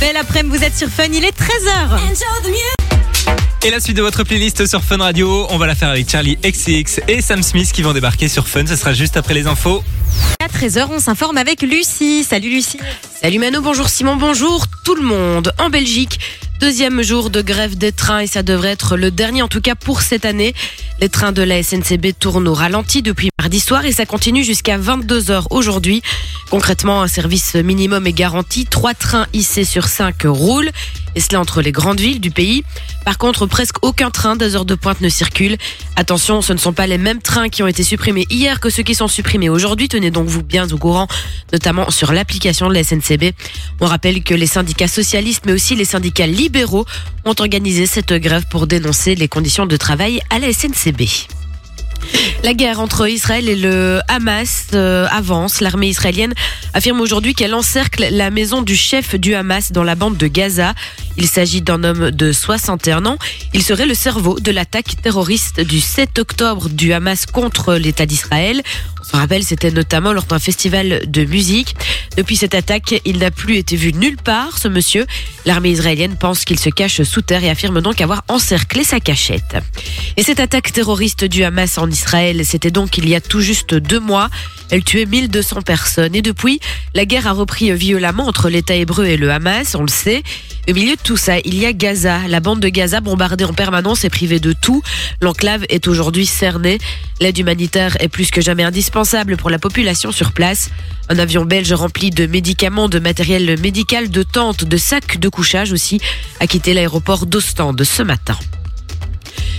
Belle après-midi, vous êtes sur Fun, il est 13h. Et la suite de votre playlist sur Fun Radio, on va la faire avec Charlie XCX et Sam Smith qui vont débarquer sur Fun. Ce sera juste après les infos. À 13h, on s'informe avec Lucie. Salut Lucie. Salut Mano, bonjour Simon, bonjour tout le monde. En Belgique, deuxième jour de grève des trains et ça devrait être le dernier en tout cas pour cette année. Les trains de la SNCB tournent au ralenti depuis mardi soir et ça continue jusqu'à 22h aujourd'hui. Concrètement, un service minimum est garanti. Trois trains IC sur 5 roulent et cela entre les grandes villes du pays. Par contre, presque aucun train des heures de pointe ne circule. Attention, ce ne sont pas les mêmes trains qui ont été supprimés hier que ceux qui sont supprimés aujourd'hui. Tenez donc vous bien au courant, notamment sur l'application de la SNCB. On rappelle que les syndicats socialistes, mais aussi les syndicats libéraux, ont organisé cette grève pour dénoncer les conditions de travail à la SNCB. La guerre entre Israël et le Hamas euh, avance. L'armée israélienne affirme aujourd'hui qu'elle encercle la maison du chef du Hamas dans la bande de Gaza. Il s'agit d'un homme de 61 ans. Il serait le cerveau de l'attaque terroriste du 7 octobre du Hamas contre l'État d'Israël. On se rappelle, c'était notamment lors d'un festival de musique. Depuis cette attaque, il n'a plus été vu nulle part, ce monsieur. L'armée israélienne pense qu'il se cache sous terre et affirme donc avoir encerclé sa cachette. Et cette attaque terroriste du Hamas en Israël, c'était donc il y a tout juste deux mois. Elle tuait 1200 personnes. Et depuis, la guerre a repris violemment entre l'État hébreu et le Hamas, on le sait. Au milieu de tout ça, il y a Gaza. La bande de Gaza, bombardée en permanence, est privée de tout. L'enclave est aujourd'hui cernée. L'aide humanitaire est plus que jamais indispensable pour la population sur place. Un avion belge rempli de médicaments, de matériel médical, de tentes, de sacs de couchage aussi, a quitté l'aéroport d'Ostende ce matin.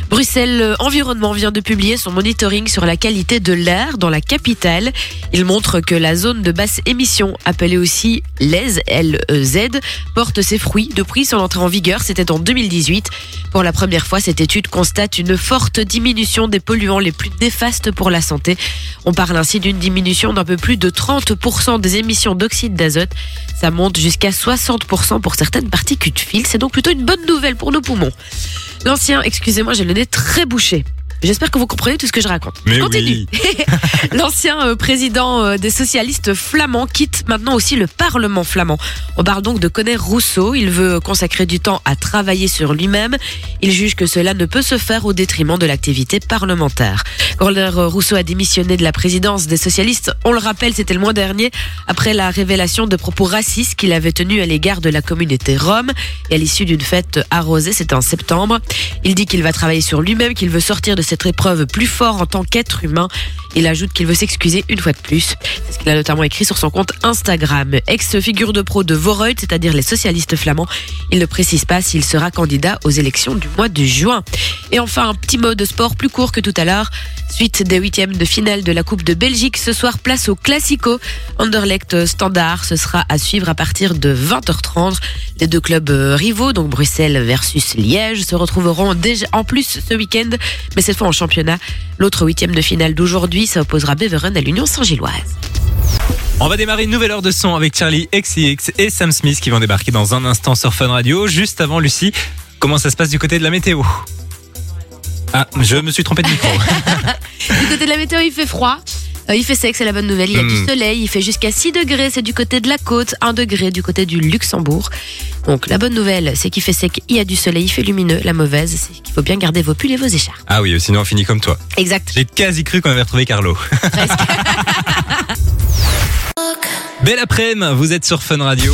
Bruxelles Environnement vient de publier son monitoring sur la qualité de l'air dans la capitale. Il montre que la zone de basse émission, appelée aussi LEZ, LEZ, porte ses fruits depuis son entrée en vigueur, c'était en 2018. Pour la première fois, cette étude constate une forte diminution des polluants les plus néfastes pour la santé. On parle ainsi d'une diminution d'un peu plus de 30% des émissions d'oxyde d'azote. Ça monte jusqu'à 60% pour certaines particules fil. C'est donc plutôt une bonne nouvelle pour nos poumons. L'ancien, excusez-moi, j'ai le très bouché. J'espère que vous comprenez tout ce que je raconte. Mais je continue. L'ancien euh, président euh, des socialistes flamands quitte maintenant aussi le Parlement flamand. On parle donc de Conner Rousseau. Il veut consacrer du temps à travailler sur lui-même. Il juge que cela ne peut se faire au détriment de l'activité parlementaire. Conner Rousseau a démissionné de la présidence des socialistes. On le rappelle, c'était le mois dernier, après la révélation de propos racistes qu'il avait tenus à l'égard de la communauté rome et à l'issue d'une fête arrosée, c'était en septembre. Il dit qu'il va travailler sur lui-même, qu'il veut sortir de cette épreuve plus fort en tant qu'être humain. Il ajoute qu'il veut s'excuser une fois de plus. C'est ce qu'il a notamment écrit sur son compte Instagram. Ex-figure de pro de Voreut, c'est-à-dire les socialistes flamands, il ne précise pas s'il sera candidat aux élections du mois de juin. Et enfin, un petit mot de sport plus court que tout à l'heure. Suite des huitièmes de finale de la Coupe de Belgique, ce soir place au Classico. Anderlecht Standard, ce sera à suivre à partir de 20h30. Les deux clubs euh, rivaux, donc Bruxelles versus Liège, se retrouveront déjà en plus ce week-end, mais en championnat. L'autre huitième de finale d'aujourd'hui, ça opposera Beveren à l'Union Saint-Gilloise. On va démarrer une nouvelle heure de son avec Charlie XCX et Sam Smith qui vont débarquer dans un instant sur Fun Radio. Juste avant Lucie, comment ça se passe du côté de la météo? Ah, je me suis trompé de micro. Du côté de la météo, il fait froid. Euh, il fait sec, c'est la bonne nouvelle. Il y a du soleil, il fait jusqu'à 6 degrés, c'est du côté de la côte, 1 degré du côté du Luxembourg. Donc la bonne nouvelle, c'est qu'il fait sec, il y a du soleil, il fait lumineux. La mauvaise, c'est qu'il faut bien garder vos pulls et vos écharpes. ah oui, sinon on finit comme toi. Exact. J'ai quasi cru qu'on avait retrouvé Carlo. Belle après-midi, vous êtes sur Fun Radio.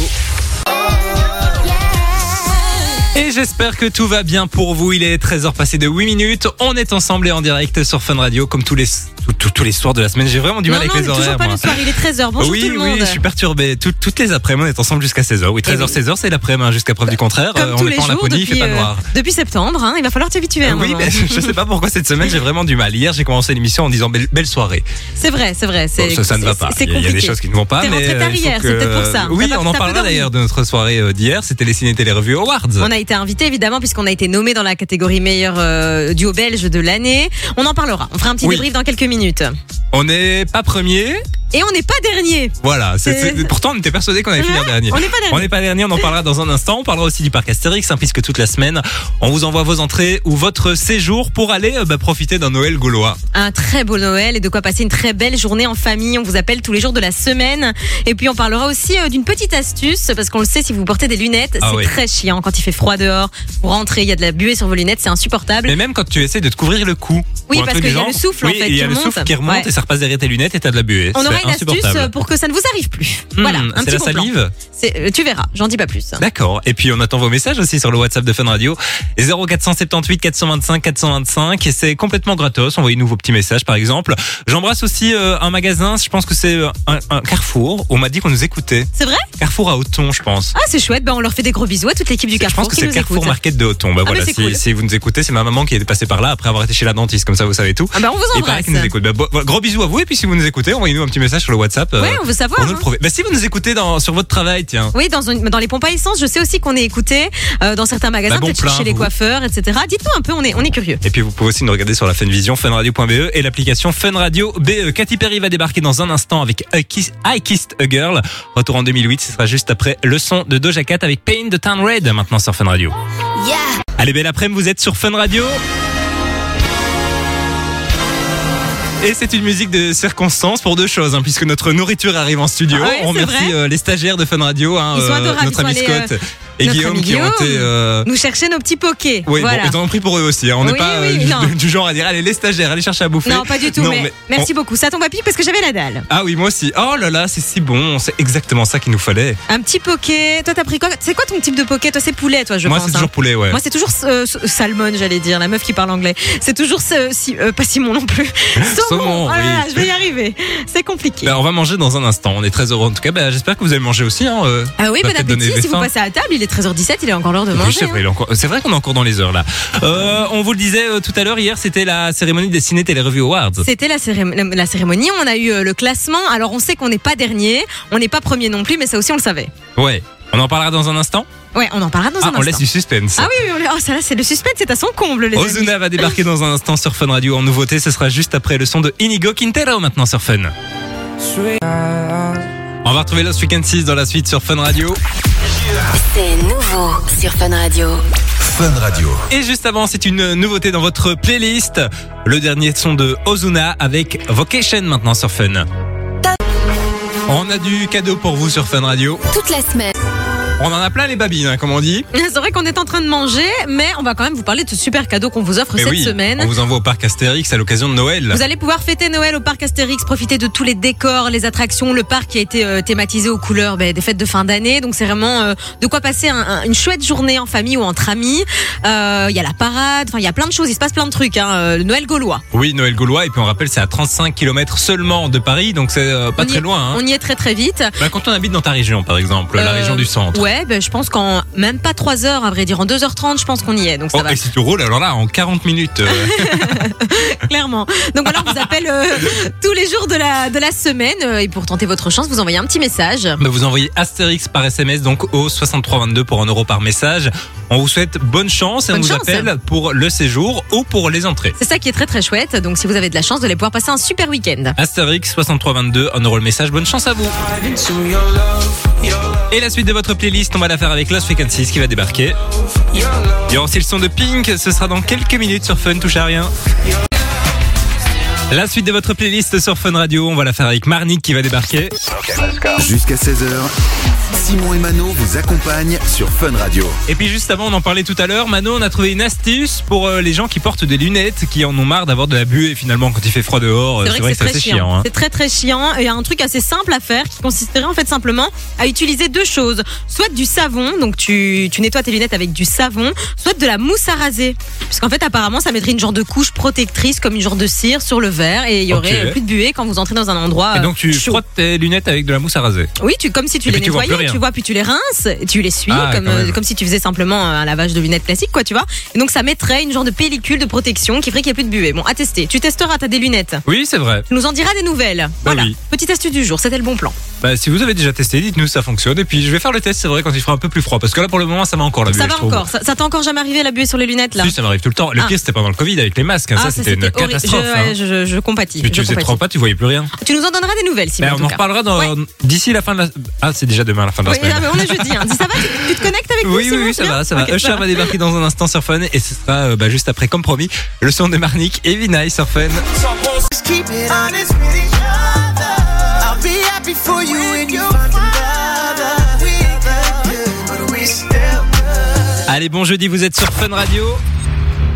Et j'espère que tout va bien pour vous. Il est 13h passé de 8 minutes. On est ensemble et en direct sur Fun Radio comme tous les, tous- tous- tous les soirs de la semaine. J'ai vraiment du non, mal avec les toujours horaires. pas moi. le soir, il est 13h. Bonjour oui, tout le oui, je suis perturbé. Tout- toutes les après-midi, on est ensemble jusqu'à 16h. Oui, 13h, 16h, c'est l'après-midi, hein, jusqu'à preuve du contraire. Comme Euh, tous on les est pas en jours il fait pas euh, noir. depuis septembre, hein, il va falloir t'habituer. un oui, mais je sais pas pourquoi cette semaine j'ai vraiment du mal. Hier, j'ai commencé l'émission en disant belle, belle soirée. C'est vrai, c'est vrai. Bon, ça, ça ne va pas. Il y a- des choses qui ne vont pas. T'es rentré tard il faut hier, c'est peut-être pour ça. Oui, pas- on en parlera d'ailleurs de notre soirée euh, d'hier. C'était les Ciné Télé Awards. On a été invité évidemment puisqu'on a été nommé dans la catégorie meilleur euh, duo belge de l'année. On en parlera. On fera un petit débrief dans quelques minutes. On n'est pas premier, Et on n'est pas dernier. Voilà. pourtant, on était persuadé qu'on allait finir Ouais, dernier. On n'est pas On dernier. n'est pas dernier, on en parlera dans un instant. On parlera aussi du parc Astérix, hein, puisque toute la semaine, on vous envoie vos entrées ou votre séjour pour aller euh, bah, profiter d'un Noël gaulois. Un très beau Noël et de quoi passer une très belle journée en famille. On vous appelle tous les jours de la semaine. Et puis on parlera aussi euh, d'une petite astuce parce qu'on le sait, si vous portez des lunettes, Ah c'est oui. très chiant quand il fait froid dehors. Vous rentrez, il y a de la buée sur vos lunettes, c'est insupportable. Mais même quand tu essaies de te couvrir le cou. Oui, parce qu'il y a le souffle, en oui, fait, Il y a le souffle qui remonte Ouais. et ça repasse derrière tes lunettes et t'as de la buée. On C'est aura une astuce pour que ça ne vous arrive plus. voilà, Hmm, un petit la plan. salive euh, Tu verras, j'en dis pas plus. D'accord. Et puis on attend vos messages aussi sur le WhatsApp de Fun Radio. 0478 425 425. Et c'est complètement gratos. Envoyez-nous vos petits messages par exemple. J'embrasse aussi euh, un magasin, je pense que c'est euh, un, un Carrefour. On m'a dit qu'on nous écoutait. C'est vrai? Carrefour à Auton, je pense. Ah, c'est chouette. Ben, on leur fait des gros bisous à toute l'équipe du je Carrefour pense que c'est Carrefour écoute. Market de Auton. Bah Ah, voilà, mais c'est si, cool. si vous nous écoutez, c'est ma maman qui est passée par là après avoir été chez la dentiste. Comme ça, vous savez tout. Ah ben, on vous Et embrasse. qu'ils nous bo- bo- gros bisous à vous. Et puis si vous nous écoutez, envoyez-nous un petit message sur le WhatsApp. euh, Ouais, on veut savoir. hein. prouver. Bah, si vous nous écoutez dans, sur votre travail, tiens. Oui, dans, une- dans les pompes à essence, je sais aussi qu'on est écouté euh, dans certains magasins, Bah, bon peut-être plein, chez les vous. coiffeurs, etc. Dites-nous un peu, on est, on est curieux. Et puis vous pouvez aussi nous regarder sur la Funvision, funradio.be et l'application Fun Radio BE. Katy Perry va débarquer dans un instant avec I Kiss- I Kissed a Girl. Retour en 2008, ce sera juste après le son de Doja Cat avec Pain de Town Red maintenant sur Fun Radio. Allez, belle après-midi, vous êtes sur Fun Radio. Et c'est une musique de circonstance pour deux choses, hein, puisque notre nourriture arrive en studio. Ah ouais, On remercie euh, les stagiaires de Fun Radio, hein, adorables, notre ami Scott et notre Guillaume qui ont été... euh, Nous chercher nos petits pokés. oui, voilà. bon, ils en ont pris pour eux aussi. hein. On n'est Oui, pas oui, euh, du, genre à dire allez les stagiaires, allez chercher à bouffer. non, pas du tout, Non, mais, mais merci beaucoup. Ça tombe à pic parce que j'avais la dalle. Ah oui, moi aussi. Oh là là, c'est si bon. C'est exactement ça qu'il nous fallait. Un petit poké. Toi, t'as pris quoi? C'est quoi ton type de poké? Toi, c'est poulet, toi, je moi, pense. c'est hein. toujours poulet, ouais. Moi, c'est toujours euh, salmon, j'allais dire, la meuf qui parle anglais. C'est toujours ce, si, euh, pas Simon non plus. Saumon. Oh oui. je vais y arriver. C'est compliqué. Ben, on va manger dans un instant. On est très heureux en tout cas. Ben, J'espère que vous allez manger aussi. Hein, ah oui, bon appétit. Si vous passez à table, il est 13h17, il est encore l'heure de Oui, manger. c'est vrai, encore- c'est vrai qu'on est encore dans les heures là. Euh, on vous le disait euh, tout à l'heure, hier c'était la cérémonie des Ciné Télé Revue Awards. C'était la, cérém- la- la cérémonie, on a eu euh, le classement. Alors on sait qu'on n'est pas dernier, on n'est pas premier non plus, mais ça aussi on le savait. Ouais. On en parlera dans un instant. Ouais, on en parlera dans Ah, un on instant. laisse du suspense. Ah oui, oui, oui. Oh, ça là, c'est le suspense, c'est à son comble, les amis. Ozuna va débarquer dans un instant sur Fun Radio en nouveauté. Ce sera juste après le son de Inigo Quintero maintenant sur Fun. On va retrouver Lost Frequencies dans la suite sur Fun Radio. C'est nouveau sur Fun Radio. Fun Radio. Et juste avant, c'est une nouveauté dans votre playlist. Le dernier son de Ozuna avec Vocation maintenant sur Fun. On a du cadeau pour vous sur Fun Radio. Toute la semaine. On en a plein les babines, hein, comme on dit. C'est vrai qu'on est en train de manger, mais on va quand même vous parler de ce super cadeau qu'on vous offre Mais cette oui, semaine. on vous envoie au parc Astérix à l'occasion de Noël. Vous allez pouvoir fêter Noël au parc Astérix, profiter de tous les décors, les attractions, le parc qui a été euh, thématisé aux couleurs ben, des fêtes de fin d'année. Donc c'est vraiment euh, de quoi passer un- un- une chouette journée en famille ou entre amis. Euh, Il y a la parade, enfin il y a plein de choses, il se passe plein de trucs. Hein. euh, Le Noël gaulois. Oui, Noël Gaulois, et puis on rappelle, c'est à 35 km seulement de Paris, donc c'est euh, pas On y très est- loin. Hein. On y est très très vite. Bah, quand on habite dans ta région, par exemple, la Euh, région du centre. Ouais, ben, je pense qu'en même pas 3 heures, à vrai dire, en 2h30, je pense qu'on y est. Donc ça Oh, va et si tu roules, alors là, en 40 minutes. euh, clairement. Donc voilà, on vous appelle euh, tous les jours de la, de la semaine. euh, et pour tenter votre chance, vous envoyez un petit message. bah, vous envoyez Astérix par SMS, donc au 6322 pour un euro par message. On vous souhaite bonne chance et Bonne on vous chance. appelle pour le séjour ou pour les entrées. C'est ça qui est très très chouette. Donc si vous avez de la chance, vous allez pouvoir passer un super week-end. Astérix 6322, un euro le message. Bonne chance à vous. Et la suite de votre playlist, on va la faire avec Lost Frequencies qui va débarquer. Il y aussi le son de Pink, ce sera dans quelques minutes sur Fun, touche à rien. La suite de votre playlist sur Fun Radio, on va la faire avec Marnik qui va débarquer. Jusqu'à 16h, Simon et Mano vous accompagnent sur Fun Radio. Et puis juste avant, on en parlait tout à l'heure, Mano, on a trouvé une astuce pour euh, les gens qui portent des lunettes, qui en ont marre d'avoir de la buée finalement quand il fait froid dehors. euh, C'est vrai que c'est très assez chiant. hein. C'est très très chiant. Et il y a un truc assez simple à faire qui consisterait en fait simplement à utiliser deux choses. Soit du savon, donc tu, tu nettoies tes lunettes avec du savon, soit de la mousse à raser. Puisqu'en fait apparemment ça mettrait une genre de couche protectrice comme une genre de cire sur le verre et il y aurait euh, plus de buée quand vous entrez dans un endroit Et donc tu euh, chaud. frottes tes lunettes avec de la mousse à raser. Oui, tu comme si tu Et les puis tu vois nettoyais, tu vois, puis tu les rinces, tu les suis Ah, comme euh, comme si tu faisais simplement un lavage de lunettes classique, quoi, tu vois. Et donc ça mettrait une genre de pellicule de protection qui ferait qu'il n'y ait plus de buée. Bon, à tester. Tu testeras, t'as des lunettes. Oui, c'est vrai. Tu nous en diras des nouvelles. Bah voilà. oui. Petite astuce du jour, c'était le bon plan. Bah, si vous avez déjà testé, dites-nous si ça fonctionne. Et puis je vais faire le test, c'est vrai, quand il fera un peu plus froid. Parce que là, pour le moment, ça va encore la buée. ça va encore. Ça, ça t'a encore jamais arrivé la buée sur les lunettes là Si, ça m'arrive tout le temps. Le Ah. pire, c'était pendant le Covid avec les masques. hein. Ah, ça, c'était une horrible. catastrophe. Je, hein. ouais, je, je- je, je compatis. Tu, tu je faisais compatis. trois pas, tu voyais plus rien. Tu nous en donneras des nouvelles, Simon. Ben, en on en reparlera dans- Ouais. d'ici la fin de la. Ah, c'est déjà demain la fin de la Oui, semaine. ah, mais on est jeudi. Hein. Dis, ça va tu, tu te connectes avec nous Oui, oui, Simon, oui, c'est ça bien va, ça va. Ok, Usher va. va débarquer dans un instant sur Fun et ce sera euh, bah, juste après, comme promis, le son de Marnik et Vinay sur Fun. Just keep it honest with each other. I'll be happy for you when you find another. We ain't that good, but we still good. Allez, bon jeudi, vous êtes sur Fun Radio.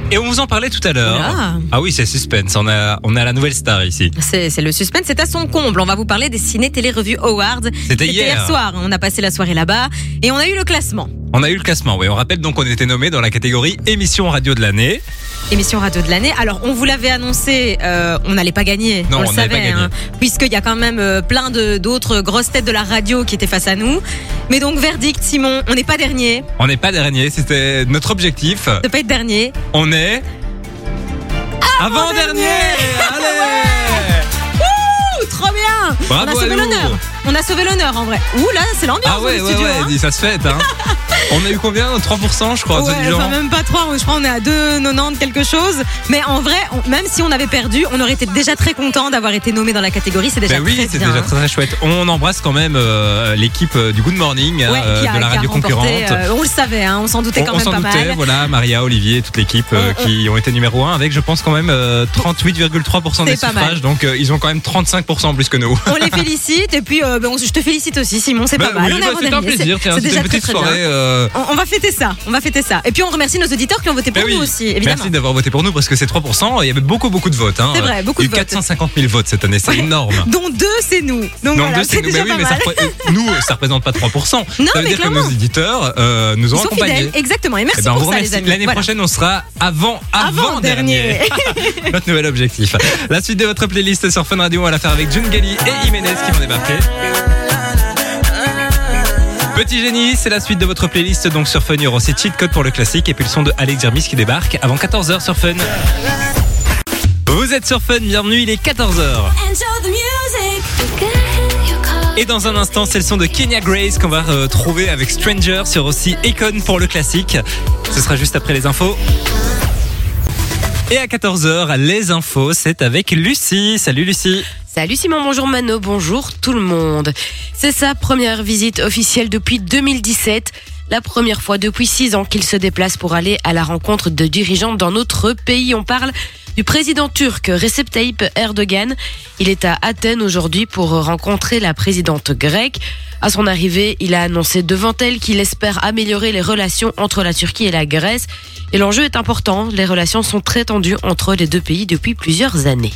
Et on vous en parlait tout à l'heure. Ah. Ah oui, c'est suspense. On a, on a la nouvelle star ici. C'est c'est le suspense, c'est à son comble. On va vous parler des ciné télé revues Awards. C'était hier. soir. On a passé la soirée là-bas et on a eu le classement. On a eu le classement, oui. On rappelle donc qu'on était nommé dans la catégorie émission radio de l'année. Émission radio de l'année. Alors, on vous l'avait annoncé, euh, on n'allait pas gagner. Non, on, le on savait, hein, puisqu'il y a quand même euh, plein de d'autres grosses têtes de la radio qui étaient face à nous. Mais donc, verdict, Simon, on n'est pas dernier. On n'est pas dernier, c'était notre objectif. Ne pas être dernier. On est. Avant-dernier Allez Ouh, trop bien Bravo On a sauvé l'honneur. On a sauvé l'honneur en vrai. Ouh là, c'est l'ambiance Ah ouais, dans ouais, studio. ouais, hein. ça se fait, hein. On a eu combien? 3% je crois, Ouais, enfin, même pas 3, je crois on est à 2,90 quelque chose. Mais en vrai, on- même si on avait perdu, on aurait été déjà très content d'avoir été nommé dans la catégorie. C'est déjà Ben oui, très c'est déjà hein. très très chouette. On embrasse quand même euh, l'équipe euh, du Good Morning, euh, qui a- de la radio remporté, concurrente. euh, on le savait, hein, on s'en doutait on quand on même s'en pas doutait, mal. voilà, Maria, Olivier, toute l'équipe On- on- qui ont été numéro 1 avec, je pense, quand même euh, 38,3% des suffrages. Donc, ils ont quand même 35% plus que nous. On les félicite et puis euh, ben, on- je te félicite aussi Simon, c'est Bah pas mal. oui, on est bah, c'était un plaisir. Tiens, C'est c'était déjà une très petite très soirée. bien. euh, On, on va fêter ça, on va fêter ça. Et puis on remercie nos auditeurs qui ont voté pour bah nous aussi, évidemment. Merci d'avoir voté pour nous parce que c'est 3%. Il y avait beaucoup, beaucoup de votes. Hein. C'est vrai, beaucoup Il y a de votes. 450 000 votes cette année, c'est Ouais. énorme. Dont deux, c'est nous. Donc Non, voilà, deux, c'est nous. déjà Mais oui, pas mais ça mal. repré- nous, ça représente pas 3%. Non, ça veut mais dire que nos éditeurs euh, nous ont sont accompagnés. fidèles, exactement. Et merci Eh ben, on pour vous ça, remercie. les amis. L'année Voilà. prochaine, on sera avant, avant, dernier. Avant-dernier. Notre nouvel objectif. La suite de votre playlist sur Fun Radio, on va la faire avec June Gelly et Jiménez qui vont débarquer. Petit génie, c'est la suite de votre playlist donc sur Fun. Aura aussi Cheat Code pour le classique et puis le son de Alex Jermis qui débarque avant 14h sur Fun. Vous êtes sur Fun, bienvenue, il est 14h. Et dans un instant, c'est le son de Kenya Grace qu'on va euh, trouver avec Stranger sur aussi Econ pour le classique. Ce sera juste après les infos. Et à 14h, les infos, c'est avec Lucie. Salut Lucie. Salut Simon, bonjour Mano, bonjour tout le monde. C'est sa première visite officielle depuis 2017. La première fois depuis six ans qu'il se déplace pour aller à la rencontre de dirigeants dans notre pays. On parle du président turc Recep Tayyip Erdogan. Il est à Athènes aujourd'hui pour rencontrer la présidente grecque. À son arrivée, il a annoncé devant elle qu'il espère améliorer les relations entre la Turquie et la Grèce. Et l'enjeu est important, les relations sont très tendues entre les deux pays depuis plusieurs années.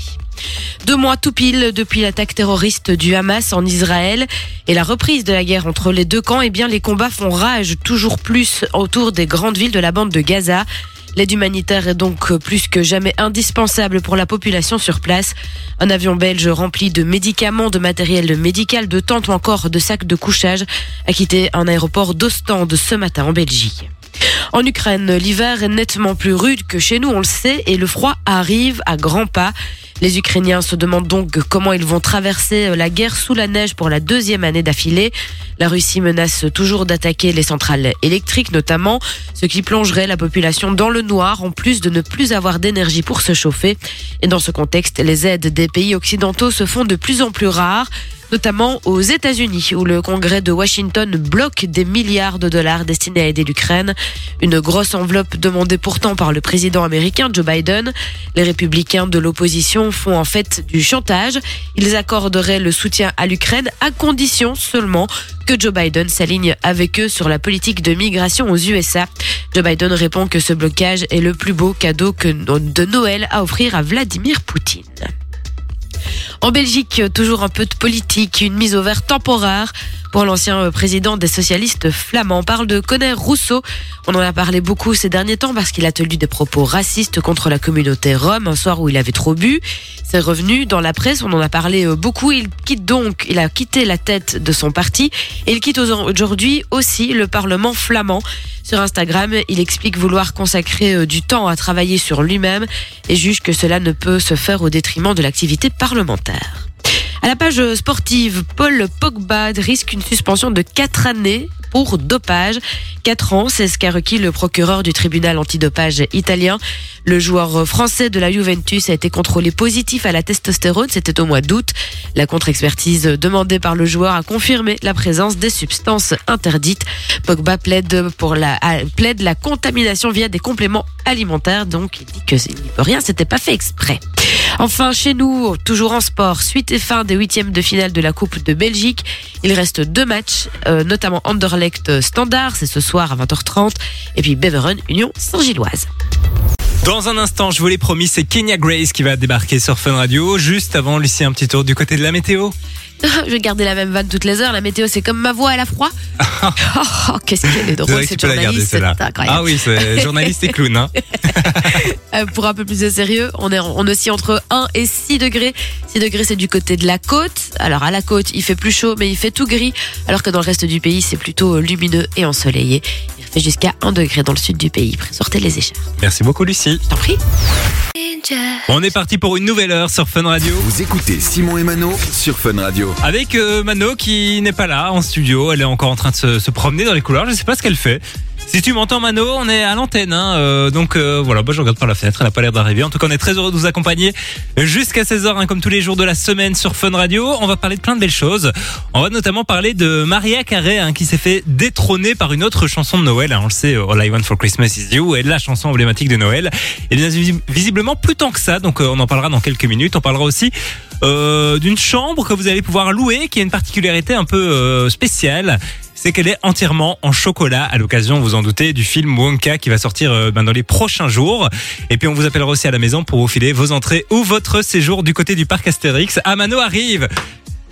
Deux mois tout pile depuis l'attaque terroriste du Hamas en Israël et la reprise de la guerre entre les deux camps, eh bien les combats font rage toujours plus autour des grandes villes de la bande de Gaza. L'aide humanitaire est donc plus que jamais indispensable pour la population sur place. Un avion belge rempli de médicaments, de matériel médical, de tentes ou encore de sacs de couchage a quitté un aéroport d'Ostende ce matin en Belgique. En Ukraine, l'hiver est nettement plus rude que chez nous, on le sait, et le froid arrive à grands pas. Les Ukrainiens se demandent donc comment ils vont traverser la guerre sous la neige pour la deuxième année d'affilée. La Russie menace toujours d'attaquer les centrales électriques notamment, ce qui plongerait la population dans le noir en plus de ne plus avoir d'énergie pour se chauffer. Et dans ce contexte, les aides des pays occidentaux se font de plus en plus rares notamment aux États-Unis, où le Congrès de Washington bloque des milliards de dollars destinés à aider l'Ukraine. Une grosse enveloppe demandée pourtant par le président américain Joe Biden. Les républicains de l'opposition font en fait du chantage. Ils accorderaient le soutien à l'Ukraine à condition seulement que Joe Biden s'aligne avec eux sur la politique de migration aux USA. Joe Biden répond que ce blocage est le plus beau cadeau que de Noël à offrir à Vladimir Poutine. En Belgique, toujours un peu de politique, une mise au vert temporaire pour l'ancien président des socialistes flamands. On parle de Conner Rousseau. On en a parlé beaucoup ces derniers temps parce qu'il a tenu des propos racistes contre la communauté rome un soir où il avait trop bu. C'est revenu dans la presse, on en a parlé beaucoup. Il quitte donc, il a quitté la tête de son parti et il quitte aujourd'hui aussi le Parlement flamand. Sur Instagram, il explique vouloir consacrer euh, du temps à travailler sur lui-même et juge que cela ne peut se faire au détriment de l'activité parlementaire. À la page sportive, Paul Pogba risque une suspension de 4 années pour dopage. 4 ans. C'est ce qu'a requis le procureur du tribunal antidopage italien. Le joueur français de la Juventus a été contrôlé positif à la testostérone. C'était au mois d'août. La contre-expertise demandée par le joueur a confirmé la présence des substances interdites. Pogba plaide pour la, plaide la contamination via des compléments alimentaires. Donc, il dit que il peut rien, c'était pas fait exprès. Enfin, chez nous, toujours en sport, suite et fin des huitièmes de finale de la Coupe de Belgique. Il reste deux matchs, euh, notamment Anderlecht Standard, c'est ce soir à 20h30, et puis Beveren Union Saint-Gilloise. Dans un instant, je vous l'ai promis, c'est Kenya Grace qui va débarquer sur Fun Radio. Juste avant, Lucie, un petit tour du côté de la météo. Je vais garder la même vanne toutes les heures. La météo, c'est comme ma voix, elle a froid. oh, oh, qu'est-ce qu'elle est drôle, vrai que tu cette la garder, journaliste. incroyable. Ah oui, c'est journaliste et clown. Hein. Euh, pour un peu plus de sérieux, on est on oscille entre 1 et 6 degrés. 6 degrés, c'est du côté de la côte. Alors, à la côte, il fait plus chaud, mais il fait tout gris. Alors que dans le reste du pays, c'est plutôt lumineux et ensoleillé. Il fait jusqu'à 1 degré dans le sud du pays. Sortez les écharpes. Merci beaucoup, Lucie. Je t'en prie. On est parti pour une nouvelle heure sur Fun Radio. Vous écoutez Simon et Mano sur Fun Radio. Avec euh, Mano qui n'est pas là en studio, elle est encore en train de se, se promener dans les couloirs, je sais pas ce qu'elle fait. Si tu m'entends Mano, on est à l'antenne, hein, euh, donc euh, voilà, bah, je regarde par la fenêtre, elle a pas l'air d'arriver. En tout cas, on est très heureux de vous accompagner jusqu'à 16h, hein, comme tous les jours de la semaine sur Fun Radio. On va parler de plein de belles choses. On va notamment parler de Maria Carey, hein, qui s'est fait détrôner par une autre chanson de Noël. on le sait, All I Want for Christmas is You, est la chanson emblématique de Noël. Et bien visi- visiblement plus tant que ça, donc euh, on en parlera dans quelques minutes. On parlera aussi euh, d'une chambre que vous allez pouvoir louer, qui a une particularité un peu euh, spéciale. C'est qu'elle est entièrement en chocolat à l'occasion, vous en doutez, du film Wonka qui va sortir euh, ben, dans les prochains jours. Et puis on vous appellera aussi à la maison pour vous filer vos entrées ou votre séjour du côté du parc Astérix. Ah Mano arrive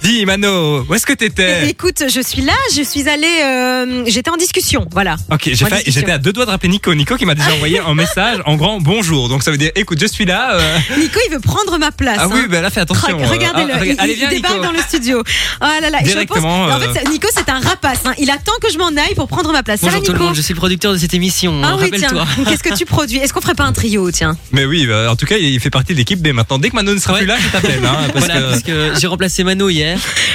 Dis Mano, où est-ce que t'étais Écoute, je suis là, je suis allée, euh, j'étais en discussion, voilà. Ok, j'ai En fait- discussion. j'étais à deux doigts de rappeler Nico. Nico qui m'a déjà envoyé un message en grand bonjour. Donc ça veut dire, écoute, je suis là. euh, Nico, il veut prendre ma place. Ah hein. oui, ben là, fais attention. Re- Regardez-le, euh, ah, il, allez, il viens, débarque Nico. dans le studio. Oh là là, et je Directement, pense- en euh, fait, Nico, c'est un rapace. hein. Il attend que je m'en aille pour prendre ma place. Bonjour tout le Nico monde, je suis le producteur de cette émission. Ah oui, tiens. Rappelle-toi. Qu'est-ce que tu produis? Est-ce qu'on ferait pas un trio, tiens? Mais oui, bah, en tout cas, il fait partie de l'équipe B maintenant. Dès que Mano ne sera Ouais. plus là, je t'appelle. Hein, parce Voilà, que... parce que j'ai remplacé Mano hier.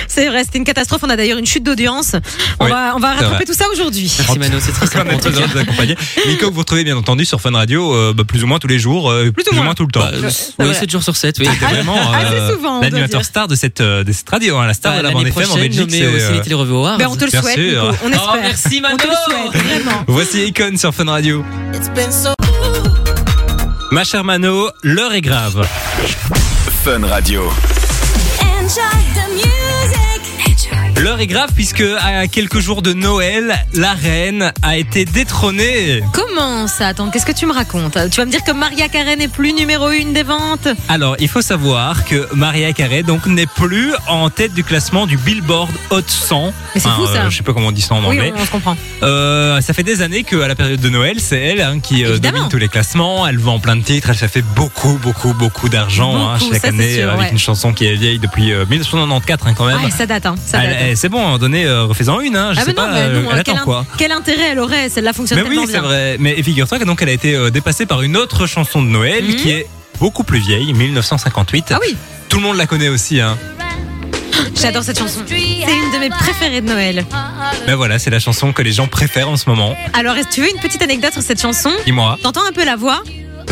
C'est vrai, c'était une catastrophe. On a d'ailleurs une chute d'audience. On Oui, va, on va rattraper vrai. tout ça aujourd'hui. Merci Mano, c'est très On sympa. de vous accompagner. Nico, vous retrouvez bien entendu sur Fun Radio, euh, bah, plus ou moins tous les jours, euh, plus, ou ou moins. moins tout le temps. Bah, euh, oui, vrai. 7 jours sur 7, oui. C'était vraiment euh, l'animateur star de cette, euh, de cette radio, hein, la star Bah, de la bande FM en Belgique. c'est, on te le souhaite. On espère. Oh, merci Mano. Voici Icon sur Fun Radio. It's been so Ma chère Mano, l'heure est grave. Fun Radio. sunshine, the music. L'heure est grave puisque à quelques jours de Noël, la reine a été détrônée. Comment ça Attends, qu'est-ce que tu me racontes? Tu vas me dire que Maria Carey n'est plus numéro une des ventes? Alors, il faut savoir que Maria Carey donc n'est plus en tête du classement du Billboard Hot 100. Mais c'est fou, ça. je sais pas comment on dit ça en Oui, anglais. on, se comprend. Euh, ça fait des années qu'à la période de Noël, c'est elle hein, qui euh, domine tous les classements. Elle vend plein de titres. Elle ça fait beaucoup, beaucoup, beaucoup d'argent hein, chaque ça, année sûr, euh, avec ouais. une chanson qui est vieille depuis euh, 1994 hein, quand même. Ouais, ça date. Ça Elle- date. Elle- c'est bon, à un moment donné, euh, refais-en une. Hein, je ah, sais mais non, pas, mais euh, non, elle quel, attend quoi quel intérêt elle aurait Celle-là fonctionne Mais oui, c'est vrai. Mais figure-toi que donc elle a été euh, dépassée par une autre chanson de Noël Mhm. qui est beaucoup plus vieille, 1958. Ah oui, Tout le monde la connaît aussi. Hein. j'adore cette chanson. C'est une de mes préférées de Noël. Mais voilà, c'est la chanson que les gens préfèrent en ce moment. Alors, est-ce que tu veux une petite anecdote sur cette chanson? Dis-moi, T'entends un peu la voix?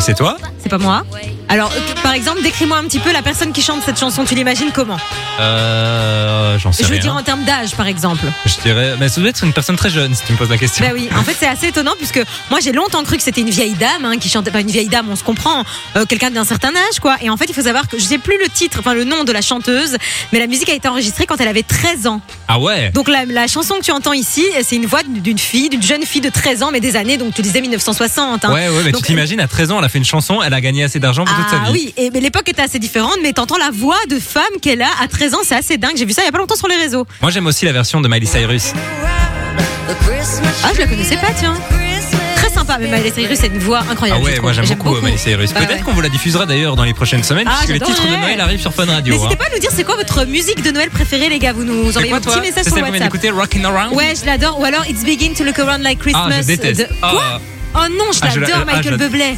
C'est toi C'est pas moi. Alors, euh, par exemple, décris-moi un petit peu la personne qui chante cette chanson. Tu l'imagines comment Euh, j'en sais Je veux rien. dire en termes d'âge, par exemple. Je dirais, mais ça doit être une personne très jeune si tu me poses la question. Bah oui, en fait c'est assez étonnant puisque moi j'ai longtemps cru que c'était une vieille dame hein, qui chantait, pas une vieille dame, on se comprend, euh, quelqu'un d'un certain âge quoi. Et en fait il faut savoir que je sais plus le titre, enfin le nom de la chanteuse, mais la musique a été enregistrée quand elle avait 13 ans. Ah ouais Donc la, la chanson que tu entends ici, c'est une voix d'une fille, d'une jeune fille de 13 ans, mais des années, donc tu disais 1960. hein. Ouais, ouais, mais Donc, tu t'imagines, à 13 ans, elle a fait une chanson, elle a gagné assez d'argent pour toute sa Ah vie. oui, et mais l'époque était assez différente, mais t'entends la voix de femme qu'elle a à 13 ans, c'est assez dingue. J'ai vu ça il y a pas longtemps sur les réseaux. Moi, j'aime aussi la version de Miley Cyrus. Ah, je la connaissais pas, tiens. Très sympa, mais Miley Cyrus, c'est une voix Ah incroyable. je ouais, moi j'aime beaucoup, euh, Miley Cyrus. Bah Peut-être ouais. qu'on vous la diffusera d'ailleurs dans les prochaines semaines, Ah, puisque j'adorerais. titres de Noël arrivent sur Fun Radio. N'hésitez hein. pas à nous dire c'est quoi votre musique de Noël préférée, les gars? Vous nous C'est envoyez quoi un petit message C'est sur WhatsApp. d'écouter, Rockin' Around? Ouais, je l'adore. Ou alors It's Begin to Look Around Like Ah, Christmas. je déteste. de- Ah, Quoi Oh non, je Ah, l'adore, ah, Michael la Bublé.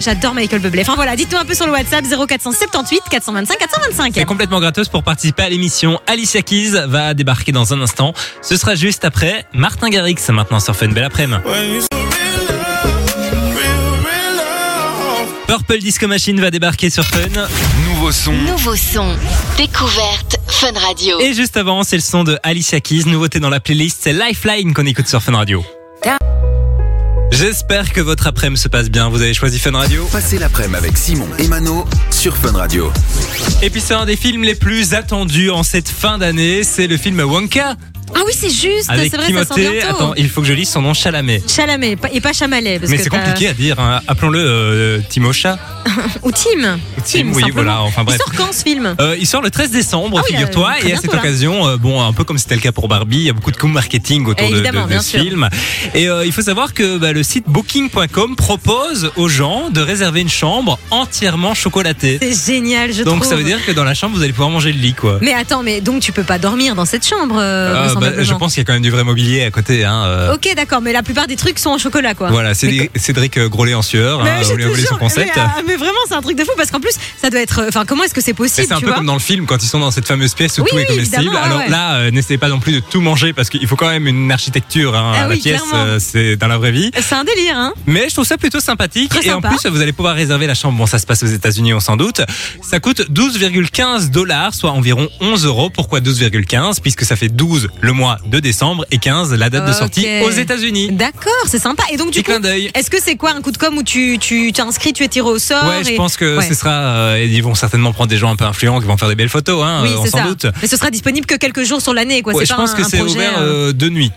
J'adore Michael Bublé. Enfin voilà, dites-nous un peu sur le WhatsApp 0478 425 425. C'est complètement gratos pour participer à l'émission. Alicia Keys va débarquer dans un instant. Ce sera juste après Martin Garrix maintenant sur Fun. Belle après-midi. Purple Disco Machine va débarquer sur Fun. Nouveau son. Nouveau son. Découverte Fun Radio. Et juste avant, c'est le son de Alicia Keys. Nouveauté dans la playlist, c'est Lifeline qu'on écoute sur Fun Radio. J'espère que votre après-midi se passe bien. Vous avez choisi Fun Radio. Passez l'après-midi avec Simon et Mano sur Fun Radio. Et puis c'est un des films les plus attendus en cette fin d'année. C'est le film Wonka Ah oui, c'est juste, avec c'est vrai, ça sort Timothée. bientôt. Attends, il faut que je lise son nom Chalamet. Chalamet et pas Chamalet. parce Mais que c'est t'as- compliqué à dire. hein. Appelons-le euh, Timocha. Ou Tim. Ou Tim, oui, simplement. voilà. Enfin bref. Il sort quand ce film? Euh, il sort le 13 décembre, Ah oui, figure-toi, euh, très et à cette bientôt, là. occasion, euh, bon, un peu comme c'était le cas pour Barbie, il y a beaucoup de coup marketing autour de, de- Évidemment, de bien ce sûr. film. Et euh, il faut savoir que bah, le site Booking.com propose aux gens de réserver une chambre entièrement chocolatée. C'est génial, je Donc trouve. ça veut dire que dans la chambre, vous allez pouvoir manger le lit, quoi. Mais attends, mais donc tu peux pas dormir dans cette chambre euh, Ah, bah, vraisemblablement. je pense qu'il y a quand même du vrai mobilier à côté. Hein, euh. Ok, d'accord, mais la plupart des trucs sont en chocolat, quoi. Voilà, Cédric, Cédric euh, Grolet en sueur, Mais hein, je voler son concept. Mais, euh, mais vraiment, c'est un truc de fou parce qu'en plus, ça doit être. Enfin, comment est-ce que c'est possible, c'est un peu comme dans le film quand ils sont dans cette fameuse pièce où Oui, tout est comestible. Alors ouais. là, euh, n'essayez pas non plus de tout manger parce qu'il faut quand même une architecture. Hein, Ah la pièce, c'est dans la vraie vie. C'est un délire, hein Mais je trouve ça plutôt sympathique. Très et sympa. en plus, vous allez pouvoir réserver la chambre. Bon, ça se passe aux États-Unis, on s'en doute. Ça coûte 12,15 dollars, soit environ 11 euros. Pourquoi 12,15 Puisque ça fait 12 le mois de décembre et 15 la date de sortie aux États-Unis. D'accord, c'est sympa. Et donc, du Petit coup, est-ce que c'est quoi un coup de com où tu tu t'inscris, tu es tiré au sort Ouais, je et- pense que Ouais. ce sera. euh, ils vont certainement prendre des gens un peu influents qui vont faire des belles photos, hein, Oui, euh, ça. doute. Mais ce sera disponible que quelques jours sur l'année, quoi. Ouais, je pas pense un- que c'est ouvert euh, euh, de nuit.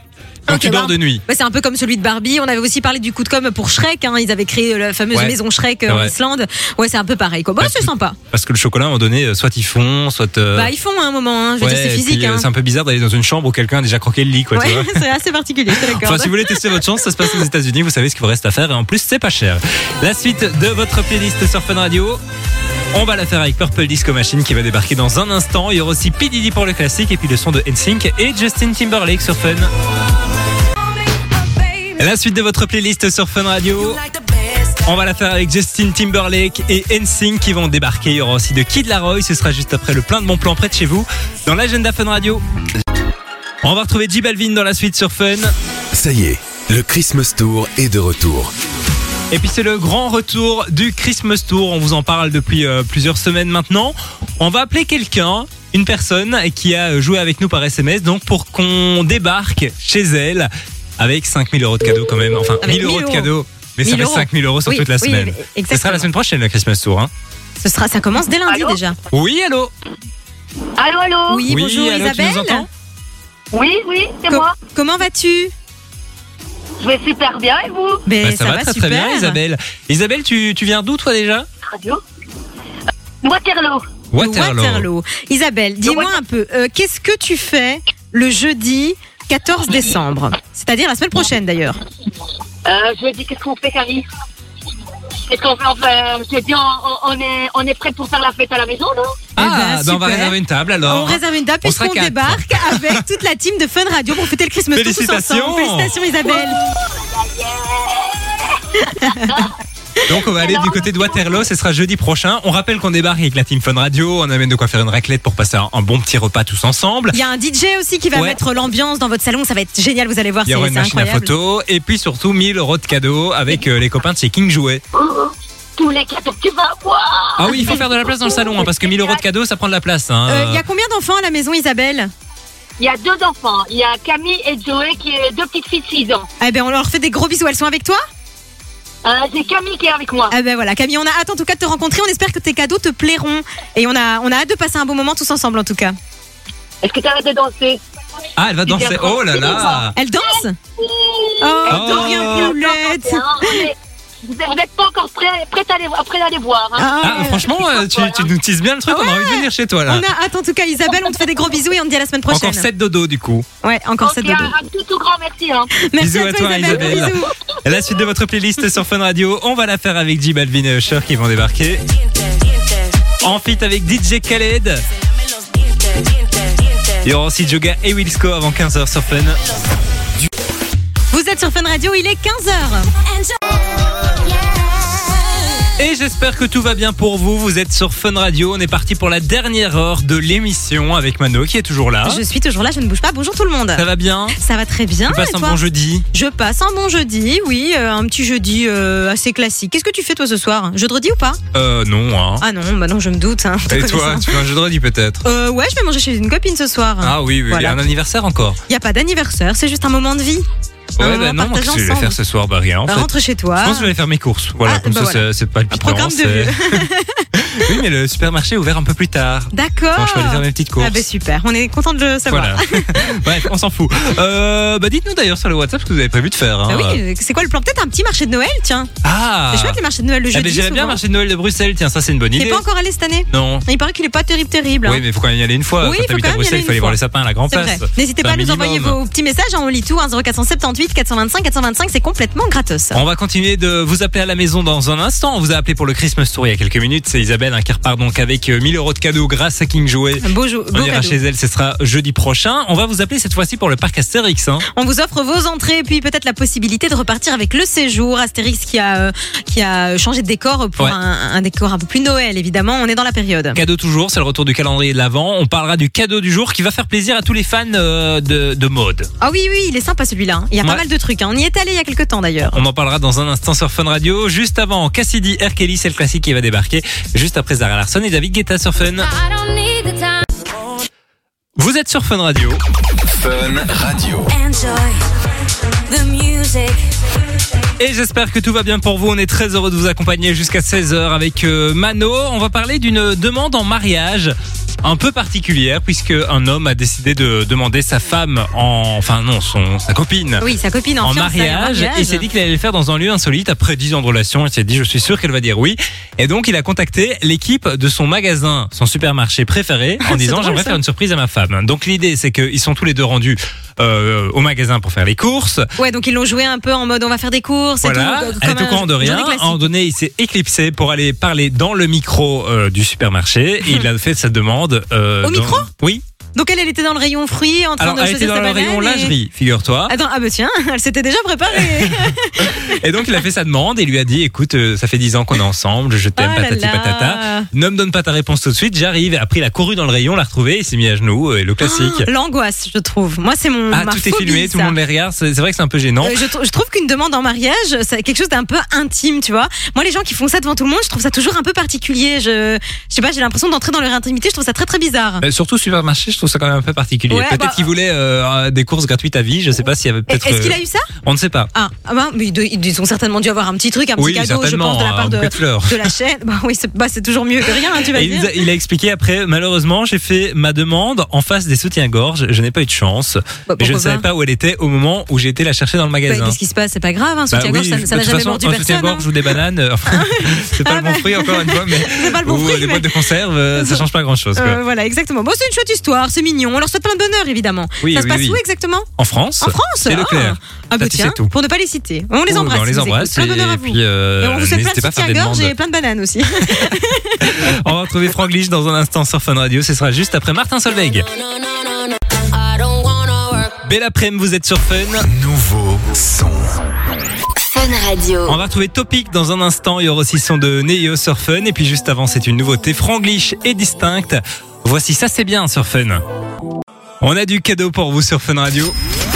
Quand Ok, tu dors bah. de nuit. Ouais, c'est un peu comme celui de Barbie. On avait aussi parlé du coup de com pour Shrek. Hein. Ils avaient créé la fameuse Ouais, maison Shrek euh, en. Islande. Ouais, c'est un peu pareil. Quoi. Bon, Bah, c'est sympa. Parce que le chocolat, à un moment donné, euh, soit ils font, soit. euh, Bah, ils font hein, un moment. Hein. Je veux ouais, dire, c'est physique. euh, hein. C'est un peu bizarre d'aller dans une chambre où quelqu'un a déjà croqué le lit, quoi. Ouais, c'est assez particulier. Enfin, si vous voulez tester votre chance, ça se passe aux États-Unis. Vous savez ce qu'il vous reste à faire et en plus, c'est pas cher. La suite de votre playlist sur Fun Radio. On va la faire avec Purple Disco Machine qui va débarquer dans un instant. Il y aura aussi P. Pour le classique et puis le son de NSYNC et Justin Timberlake sur Fun. La suite de votre playlist sur Fun Radio. On va la faire avec Justin Timberlake et NSYNC qui vont débarquer. Il y aura aussi de Kid Laroi. Ce sera juste après le plein de bons plans près de chez vous dans l'agenda Fun Radio. On va retrouver J Balvin dans la suite sur Fun. Ça y est, le Christmas Tour est de retour. Et puis c'est le grand retour du Christmas Tour. On vous en parle depuis euh, plusieurs semaines maintenant. On va appeler quelqu'un, une personne qui a joué avec nous par SMS, donc pour qu'on débarque chez elle avec 5000 euros de cadeaux quand même. Enfin, Avec 1000 euros 1000 de euros. cadeaux. Mais ça 1000 fait euros. 5000 euros sur Oui, toute la oui, semaine. oui, Ce sera la exactement. semaine prochaine le Christmas Tour. Hein. Ce sera, ça commence dès lundi Allô déjà. Oui, allô Allô, allô Oui, bonjour allô, tu Isabelle. nous entends? Oui, oui, c'est Co- moi. Comment vas-tu? Je vais super bien et vous Ben, Bah, ça, va, très super. très bien Isabelle. Isabelle, tu, tu viens d'où toi déjà Radio Euh, Waterloo. Waterloo. Waterloo. Isabelle, dis-moi un peu, euh, qu'est-ce que tu fais le jeudi 14 décembre? C'est-à-dire la semaine prochaine d'ailleurs. Euh, je dis qu'est-ce qu'on fait, Camille Qu'est-ce qu'on fait On fait, je te dis, on, est, on est prêt pour faire la fête à la maison, non? Ah, Eh ben, bah, on va super. réserver une table alors. On réserve une sera puisqu'on quatre. débarque avec toute la team de Fun Radio pour fêter le Christmas tous Félicitations. ensemble. Félicitations Isabelle. Donc on va aller du côté de Waterloo, ce sera jeudi prochain. On rappelle qu'on débarque avec la team Fun Radio, on amène de quoi faire une raclette pour passer un, un bon petit repas tous ensemble. Il y a un DJ aussi qui va Ouais. mettre l'ambiance dans votre salon, ça va être génial, vous allez voir, Il y c'est aura une machine à photo et puis surtout 1000 euros de cadeaux avec euh, les copains de chez King Jouet. Tous les cadeaux que tu vas avoir Ah oui, il faut faire de la place dans le salon hein, parce que 1000 euros de cadeaux ça prend de la place. hein. Euh, Il y a combien d'enfants à la maison Isabelle? Il y a deux enfants. Il y a Camille et Joey, qui est deux petites filles de 6 ans. Eh ben on leur fait des gros bisous, elles sont avec toi? Euh, c'est Camille qui est avec moi. Ah ben voilà, Camille, on a hâte en tout cas de te rencontrer. On espère que tes cadeaux te plairont. Et on a, on a hâte de passer un bon moment tous ensemble en tout cas. Est-ce que tu arrêtes de danser Ah, elle va danser. Oh là là. Elle danse Oh, Oh. Dorian Poulette Vous n'êtes pas encore prêts prêt à, aller- prêt à aller voir. hein. Ah, franchement, euh, tu, tu nous teases bien le truc, on a envie de venir chez toi là. On a hâte en tout cas, Isabelle. On te fait des gros bisous et on te dit à la semaine prochaine. Encore 7 dodo du coup. Ouais, encore Ok, 7 un, dodo. un tout, tout grand merci. Hein. Merci Bisous à à toi, Isabelle. Isabelle. Bisous. La suite de votre playlist sur Fun Radio, on va la faire avec J Balvin et Usher qui vont débarquer. En feat avec DJ Khaled. Il y aura aussi Joga et Wilsco avant 15h sur Fun. Vous Vous êtes sur Fun Radio, il est 15h. Et j'espère que tout va bien pour vous. Vous êtes sur Fun Radio. On est parti pour la dernière heure de l'émission avec Mano qui est toujours là. Je suis toujours là, je ne bouge pas. Bonjour tout le monde. Ça va bien Ça va très bien. Tu passes un bon jeudi Je passe un bon jeudi, oui, euh, un petit jeudi euh, assez classique. Qu'est-ce que tu fais toi ce soir? Jeudi ou pas? Euh, non. Hein. Ah non, bah non, je me doute. hein, te Et toi, connaissant. tu fais un jeudi peut-être? Euh, Ouais, je vais manger chez une copine ce soir. Ah oui, oui. Voilà. un anniversaire encore Il y a pas d'anniversaire, c'est juste un moment de vie. Ouais, bah non, qu'est-ce que je vais faire ce soir Bah rien en Bah, fait. rentre chez toi. Je pense que je vais aller faire mes courses. Voilà, Ah, comme bah ça, voilà. c'est- pas le Un programme de vieux. oui, mais le supermarché est ouvert un peu plus tard. D'accord. Je vais aller faire mes petites courses. Ah bah super, on est content de le savoir. Voilà. Bref, on s'en fout. Euh, bah dites-nous d'ailleurs sur le WhatsApp ce que vous avez prévu de faire. Bah hein. oui, euh, c'est quoi le plan? Peut-être un petit marché de Noël, tiens. Ah. C'est chouette les marchés de Noël le Eh jeudi. ben, J'irais bien souvent. marché de Noël de Bruxelles. Tiens, ça c'est une bonne idée. pas encore allé cette année? Non. Il paraît qu'il est pas terrible, terrible. Oui, mais il faut quand même y aller une fois. Oui, quand il t'habites à Bruxelles, aller il faut aller voir les sapins à la Grand Place. N'hésitez pas à nous envoyer vos petits messages. On lit tout. 1 0478 425 425, c'est complètement gratos. On va continuer de vous appeler à la maison dans un instant. On vous a appelé pour le Christmas Tour il y a quelques minutes. C'est Isabelle hein, qui repart donc avec euh, 1000 euros de cadeaux grâce à King Jouet. Beau, On beau ira cadeau. chez elle, ce sera jeudi prochain. On va vous appeler cette fois-ci pour le parc Astérix. Hein. On vous offre vos entrées et puis peut-être la possibilité de repartir avec le séjour Astérix qui a euh, qui a changé de décor pour un, décor un peu plus Noël évidemment. On est dans la période. Cadeau toujours, c'est le retour du calendrier de l'Avent. On parlera du cadeau du jour qui va faire plaisir à tous les fans euh, de, de mode. Ah oui oui, il est sympa celui-là. hein. Il y a pas mal de trucs. hein. On y est allé il y a quelques temps d'ailleurs. On en parlera dans un instant sur Fun Radio. Juste avant, Cassidy, R. Kelly, c'est le classique qui va débarquer. Juste après Zara Larson et David Guetta sur Fun. Vous êtes sur Fun Radio. Fun Radio. Et j'espère que tout va bien pour vous. On est très heureux de vous accompagner jusqu'à 16h avec euh, Mano. On va parler d'une demande en mariage un peu particulière puisque un homme a décidé de demander sa femme en, enfin non, son, sa copine. Oui, sa copine en, En mariage, en et il s'est dit qu'il allait le faire dans un lieu insolite après 10 ans de relation. Il s'est dit, je suis sûr qu'elle va dire oui. Et donc, il a contacté l'équipe de son magasin, son supermarché préféré, en disant, j'aimerais faire une surprise à ma femme. Donc, l'idée, c'est qu'ils sont tous les deux rendus euh, au magasin pour faire les courses. Ouais, donc ils l'ont joué un peu en mode on va faire des courses et Voilà, tout. euh, elle est au courant de rien. À un donné, il s'est éclipsé pour aller parler dans le micro euh, du supermarché. Et il a fait sa demande. Euh, Au dans- micro? Oui. Donc elle, elle était dans le rayon fruits en train Alors, de elle était dans sa le rayon et- lingerie, figure-toi. Attends, ah bah tiens, elle s'était déjà préparée. Et donc il a fait sa demande et lui a dit écoute euh, ça fait 10 ans qu'on est ensemble, je t'aime Oh patati là. patata. Ne me donne pas ta réponse tout de suite, j'arrive. Après il a couru dans le rayon, l'a retrouvé, il s'est mis à genoux et le classique. Oh, L'angoisse, je trouve. Moi, c'est mon. ah ma tout est filmé, tout le monde les regarde, c'est vrai que c'est un peu gênant. Euh, je, trou- je trouve qu'une demande en mariage, c'est quelque chose d'un peu intime, tu vois. Moi, les gens qui font ça devant tout le monde, je trouve ça toujours un peu particulier. Je, je sais pas, j'ai l'impression d'entrer dans leur intimité. Je trouve ça très très bizarre. Euh, surtout supermarché, je trouve ça quand même un peu particulier. Ouais, peut-être bah, qu'il voulait euh, des courses gratuites à vie, je sais pas s'il y avait peut-être. Est-ce qu'il euh, a eu ça? On ne sait pas. Ah, ah bah, mais ils ont certainement dû avoir un petit truc, un petit Oui, cadeau, je pense, de la part de, la chaîne. Bah oui, c'est bah, c'est toujours mieux que rien, hein, tu vas il, dire. a, il a expliqué après, malheureusement, j'ai fait ma demande en face des soutiens-gorge, je n'ai pas eu de chance. Bah, Mais je ne savais pas où elle était au moment où j'ai été la chercher dans le Bah, magasin. Qu'est-ce qui se passe? C'est pas grave, hein, Bah soutien-gorge, oui, ça- n'a jamais façon, mordu un personne. soutien-gorge hein. ou des bananes, euh, enfin, c'est pas Ah le bon bah. fruit encore une fois, mais C'est pas le bon ou mais- boîtes de conserve, ça change pas grand-chose. voilà, exactement. Bon, c'est une chouette histoire, c'est mignon. On leur souhaite plein de bonheur, évidemment. Oui, ça se oui, passe oui. où exactement En France, En France c'est Leclerc. Ah, ah bah tiens, tout. pour ne pas les citer. On les Oh, embrasse. on les embrasse. Plein de bonheur à et vous. puis euh, Et on vous souhaite plein de soutien-gorge et plein de bananes aussi. On va retrouver Franglish dans un instant sur Fun Radio. Ce sera juste après Martin Solveig. Belle après-midi, vous êtes sur Fun. Nouveau son. Fun Radio. On va retrouver Topic dans un instant. Il y aura aussi son de Neo sur Fun. Et puis juste avant, c'est une nouveauté Franglish et distincte. Voici ça, c'est bien sur Fun. On a du cadeau pour vous sur Fun Radio.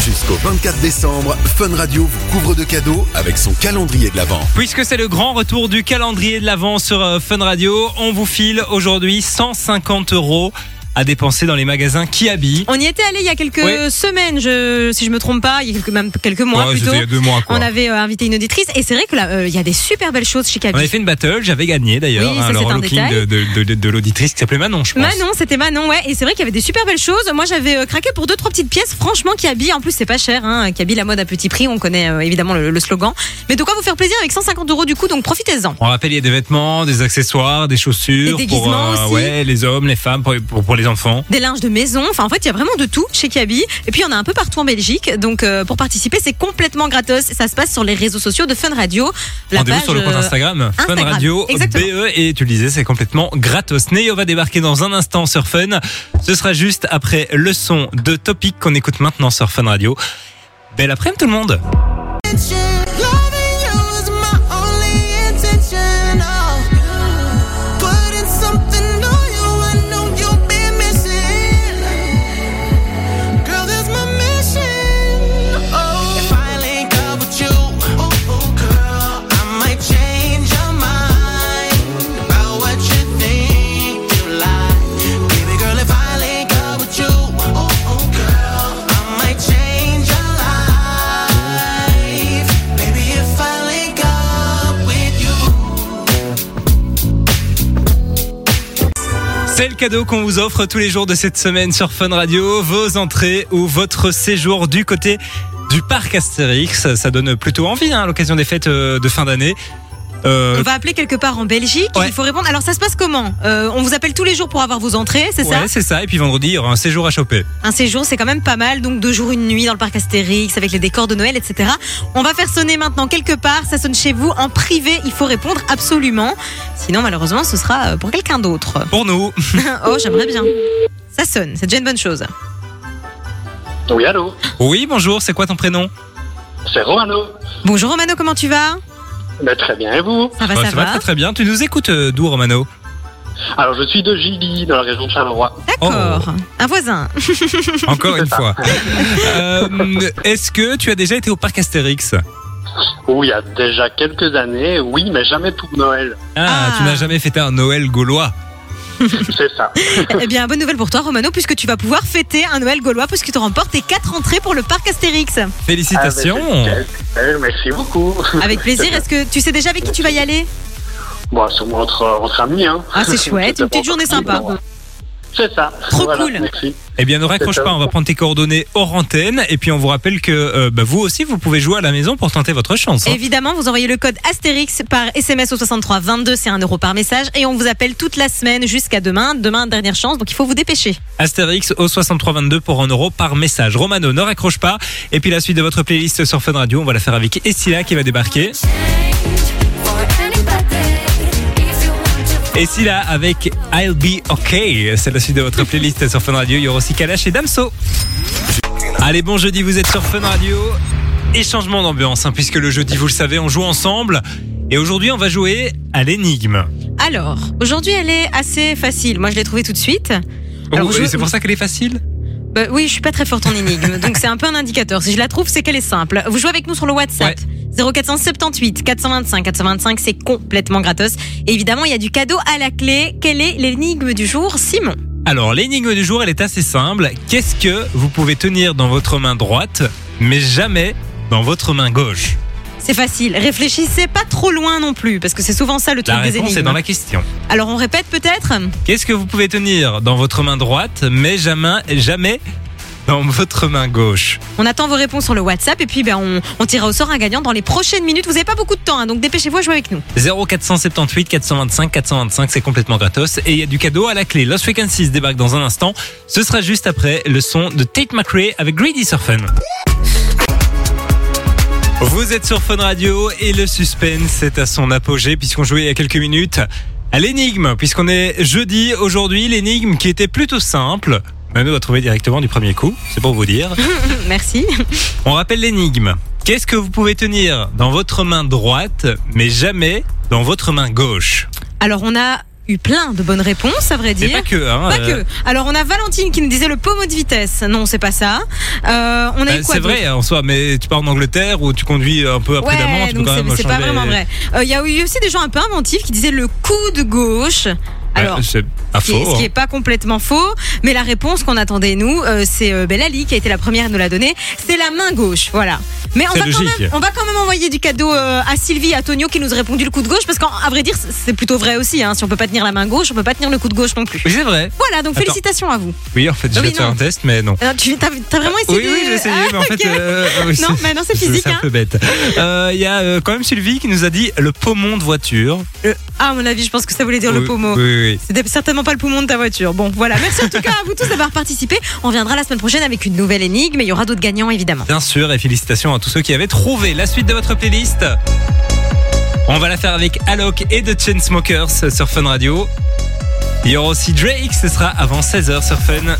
Jusqu'au 24 décembre, Fun Radio vous couvre de cadeaux avec son calendrier de l'Avent. Puisque c'est le grand retour du calendrier de l'Avent sur euh, Fun Radio, on vous file aujourd'hui 150 euros à dépenser dans les magasins Kiabi. On y était allé il y a quelques Ouais. semaines, je, si je me trompe pas, il y a quelques, même quelques mois Ouais, plutôt. il y a deux mois, quoi. On avait euh, invité une auditrice et c'est vrai que là, euh, il y a des super belles choses chez On avait Kaby. fait une battle, j'avais gagné d'ailleurs, Oui, hein, le c'est un relooking de, détail. de, de, de l'auditrice qui s'appelait Manon, je pense. Manon, c'était Manon, ouais. Et c'est vrai qu'il y avait des super belles choses. Moi, j'avais euh, craqué pour deux, trois petites pièces. Franchement, Kiabi, en plus, c'est pas cher. Hein. Kiabi, la mode à petit prix. On connaît évidemment le, le slogan. Mais de quoi vous faire plaisir avec 150 euros du coup, donc profitez-en. On rappelle, il y a des vêtements, des accessoires, des chaussures Des pour aussi. ouais, les hommes, les femmes, pour, pour, pour les enfants. Des linges de maison. Enfin, en fait, il y a vraiment de tout chez Kiabi. Et puis, il y en a un peu partout en Belgique. Donc, euh, pour participer, c'est complètement gratos. Ça se passe sur les réseaux sociaux de Fun Radio. Rendez-vous sur le compte euh, Instagram, Fun Radio exactement. BE et tu le disais, c'est complètement gratos. Neo va débarquer dans un instant sur Fun. Ce sera juste après le son de Topic qu'on écoute maintenant sur Fun Radio. Belle après-midi tout le monde. C'est le cadeau qu'on vous offre tous les jours de cette semaine sur Fun Radio. Vos entrées ou votre séjour du côté du parc Astérix. Ça donne plutôt envie hein, à l'occasion des fêtes euh, de fin d'année. Euh, On va appeler quelque part en Belgique. Ouais. Il faut répondre. Alors ça se passe comment Euh, On vous appelle tous les jours pour avoir vos entrées, c'est ça ouais, c'est ça. Et puis vendredi, il y aura un séjour à choper. Un séjour, c'est quand même pas mal. Donc deux jours, une nuit dans le parc Astérix avec les décors de Noël, etc. On va faire sonner maintenant quelque part. Ça sonne chez vous en privé. Il faut répondre absolument. Sinon, malheureusement, ce sera euh, pour quelqu'un d'autre. Pour nous. oh, j'aimerais bien. Ça sonne. C'est déjà une bonne chose. Oui, allô Oui, bonjour. C'est quoi ton prénom? C'est Romano. Bonjour Romano, comment tu vas? Ben, très bien, et vous Ça va, Bah, ça va. très très bien. Tu nous écoutes euh, d'où, Romano Alors, je suis de Gilly, dans la région de Charleroi. D'accord. Un voisin. Encore une fois. Euh, Est-ce que tu as déjà été au parc Astérix Où il y a déjà quelques années, oui, mais jamais pour Noël. ah, Ah. tu n'as jamais fêté un Noël gaulois C'est ça. eh bien, bonne nouvelle pour toi Romano, puisque tu vas pouvoir fêter un Noël gaulois, puisque tu remportes tes quatre entrées pour le parc Astérix. Félicitations. Ah, ben, c'est nickel. merci beaucoup. Avec plaisir. Est-ce que tu sais déjà avec qui tu vas y aller? Bon, sûrement entre, entre amis, hein. Ah, c'est chouette. Une petite journée sympa. C'est ça. Trop Voilà, cool. Merci. Eh bien, ne raccroche pas, on va prendre tes coordonnées hors antenne. Et puis, on vous rappelle que euh, bah, vous aussi, vous pouvez jouer à la maison pour tenter votre chance. hein. Évidemment, vous envoyez le code Astérix par SMS au 63 22, c'est 1 euro par message. Et on vous appelle toute la semaine jusqu'à demain. Demain, dernière chance, donc il faut vous dépêcher. Astérix au 6322 pour 1 euro par message. Romano, ne raccroche pas. Et puis, la suite de votre playlist sur Fun Radio, on va la faire avec Essila qui va débarquer. Essila avec I'll Be OK. C'est la suite de votre playlist sur Fun Radio. Il y aura aussi Kalash et Damso. Allez, bon jeudi, vous êtes sur Fun Radio. Et changement d'ambiance, hein, puisque le jeudi, vous le savez, on joue ensemble. Et aujourd'hui, on va jouer à l'énigme. Alors, aujourd'hui, elle est assez facile. Moi, je l'ai trouvée tout de suite. Oh, C'est pour ça qu'elle est facile Bah oui, je suis pas très forte en énigme, donc c'est un peu un indicateur. Si je la trouve, c'est qu'elle est simple. Vous jouez avec nous sur le WhatsApp. 0478 425 425, c'est complètement gratos. Et évidemment, il y a du cadeau à la clé. Quelle est l'énigme du jour, Simon? Alors, l'énigme du jour, elle est assez simple. Qu'est-ce que vous pouvez tenir dans votre main droite, mais jamais dans votre main gauche? C'est facile. Réfléchissez pas trop loin non plus, parce que c'est souvent ça le truc La des réponse énigmes. est dans la question. Alors on répète peut-être? Qu'est-ce que vous pouvez tenir dans votre main droite, mais jamais, jamais dans votre main gauche? On attend vos réponses sur le WhatsApp et puis ben, on, on tirera au sort un gagnant dans les prochaines minutes. Vous n'avez pas beaucoup de temps, hein, donc dépêchez-vous à jouer avec nous. 0478 425 425, c'est complètement gratos. Et il y a du cadeau à la clé. Lost Frequencies débarque dans un instant. Ce sera juste après le son de Tate McRae avec Greedy Surfin. Vous êtes sur Fun Radio et le suspense est à son apogée puisqu'on jouait il y a quelques minutes à l'énigme. Puisqu'on est jeudi aujourd'hui, l'énigme qui était plutôt simple. Manu a trouvé directement du premier coup, c'est pour vous dire. Merci. On rappelle l'énigme. Qu'est-ce que vous pouvez tenir dans votre main droite, mais jamais dans votre main gauche? Alors on a eu plein de bonnes réponses, à vrai dire. pas que, hein. Pas euh, que. Alors on a Valentine qui nous disait le pommeau de vitesse. Non, c'est pas ça. Euh, on a bah, quoi c'est vrai en soi, mais tu pars en Angleterre où tu conduis un peu imprudemment, Ouais, tu peux donc quand c'est même c'est pas vraiment vrai. Euh, Il y a eu aussi des gens un peu inventifs qui disaient le coup de gauche. Alors, Ouais, c'est pas ce qui, est, faux. ce qui hein. pas complètement faux, mais la réponse qu'on attendait nous, euh, c'est euh, Bellali qui a été la première à nous la donner. C'est la main gauche, voilà. Mais on va, quand même, on va quand même envoyer du cadeau euh, à Sylvie, à Tonio qui nous a répondu le coup de gauche, parce qu'à vrai dire, c'est plutôt vrai aussi. Hein. Si on peut pas tenir la main gauche, on peut pas tenir le coup de gauche non plus. Oui, c'est vrai. Voilà, donc Attends. félicitations à vous. Oui, en fait, je Ah vais oui, te faire non. un test, mais non. Alors, tu as, vraiment essayé Oui, de- oui, j'ai essayé, Ah, mais en fait. euh, Non, mais non, c'est physique, C'est un hein. peu bête. Euh, Il y a euh, quand même Sylvie qui nous a dit le poumon de voiture. Le- Ah, à mon avis, je pense que ça voulait dire le Oui, pommeau. Oui, oui. C'était certainement pas le poumon de ta voiture. Bon, voilà. Merci en tout cas à vous tous d'avoir participé. On viendra la semaine prochaine avec une nouvelle énigme et il y aura d'autres gagnants évidemment. Bien sûr, et félicitations à tous ceux qui avaient trouvé la suite de votre playlist. On va la faire avec Alok et The Chainsmokers sur Fun Radio. Il y aura aussi Drake, ce sera avant 16h sur Fun.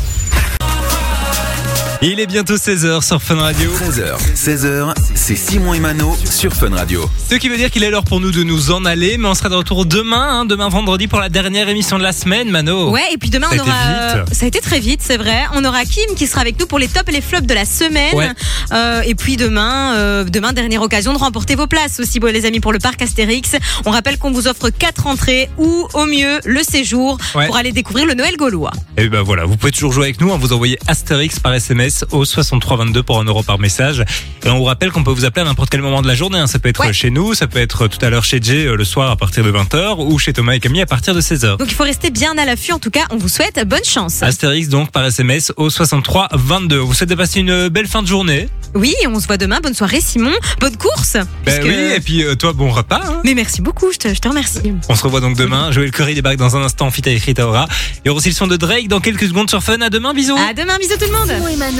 Il est bientôt 16h sur Fun Radio. 13h, 16h, c'est Simon et Mano sur Fun Radio. Ce qui veut dire qu'il est l'heure pour nous de nous en aller, mais on sera de retour demain, hein, demain vendredi pour la dernière émission de la semaine, Mano. Ouais, et puis demain Ça a on été aura. vite. Ça a été très vite, c'est vrai. On aura Kim qui sera avec nous pour les tops et les flops de la semaine. Ouais. Euh, et puis demain, euh, demain dernière occasion de remporter vos places aussi, bon, les amis, pour le parc Astérix. On rappelle qu'on vous offre quatre entrées ou au mieux le séjour Ouais. pour aller découvrir le Noël gaulois. Et ben voilà, vous pouvez toujours jouer avec nous, hein, vous envoyez Astérix par SMS SMS au 6322 pour un euro par message. Et on vous rappelle qu'on peut vous appeler à n'importe quel moment de la journée. hein. Ça peut être Ouais. chez nous, ça peut être tout à l'heure chez Jay euh, le soir à partir de 20h ou chez Thomas et Camille à partir de 16h. Donc il faut rester bien à l'affût. En tout cas, on vous souhaite bonne chance. Astérix donc par SMS au 63 22. Vous souhaitez passer une belle fin de journée. Oui, on se voit demain. Bonne soirée, Simon. Bonne course. Ben puisque- oui, et puis euh, toi bon repas. hein. Mais merci beaucoup. Je te, je te remercie. On se revoit donc demain. Joël Curry débarque dans un instant. Fit avec Rita Ora. Il y aura aussi le son de Drake dans quelques secondes sur Fun. À demain, bisous. À demain. Bisous tout le monde. Simon et Mano.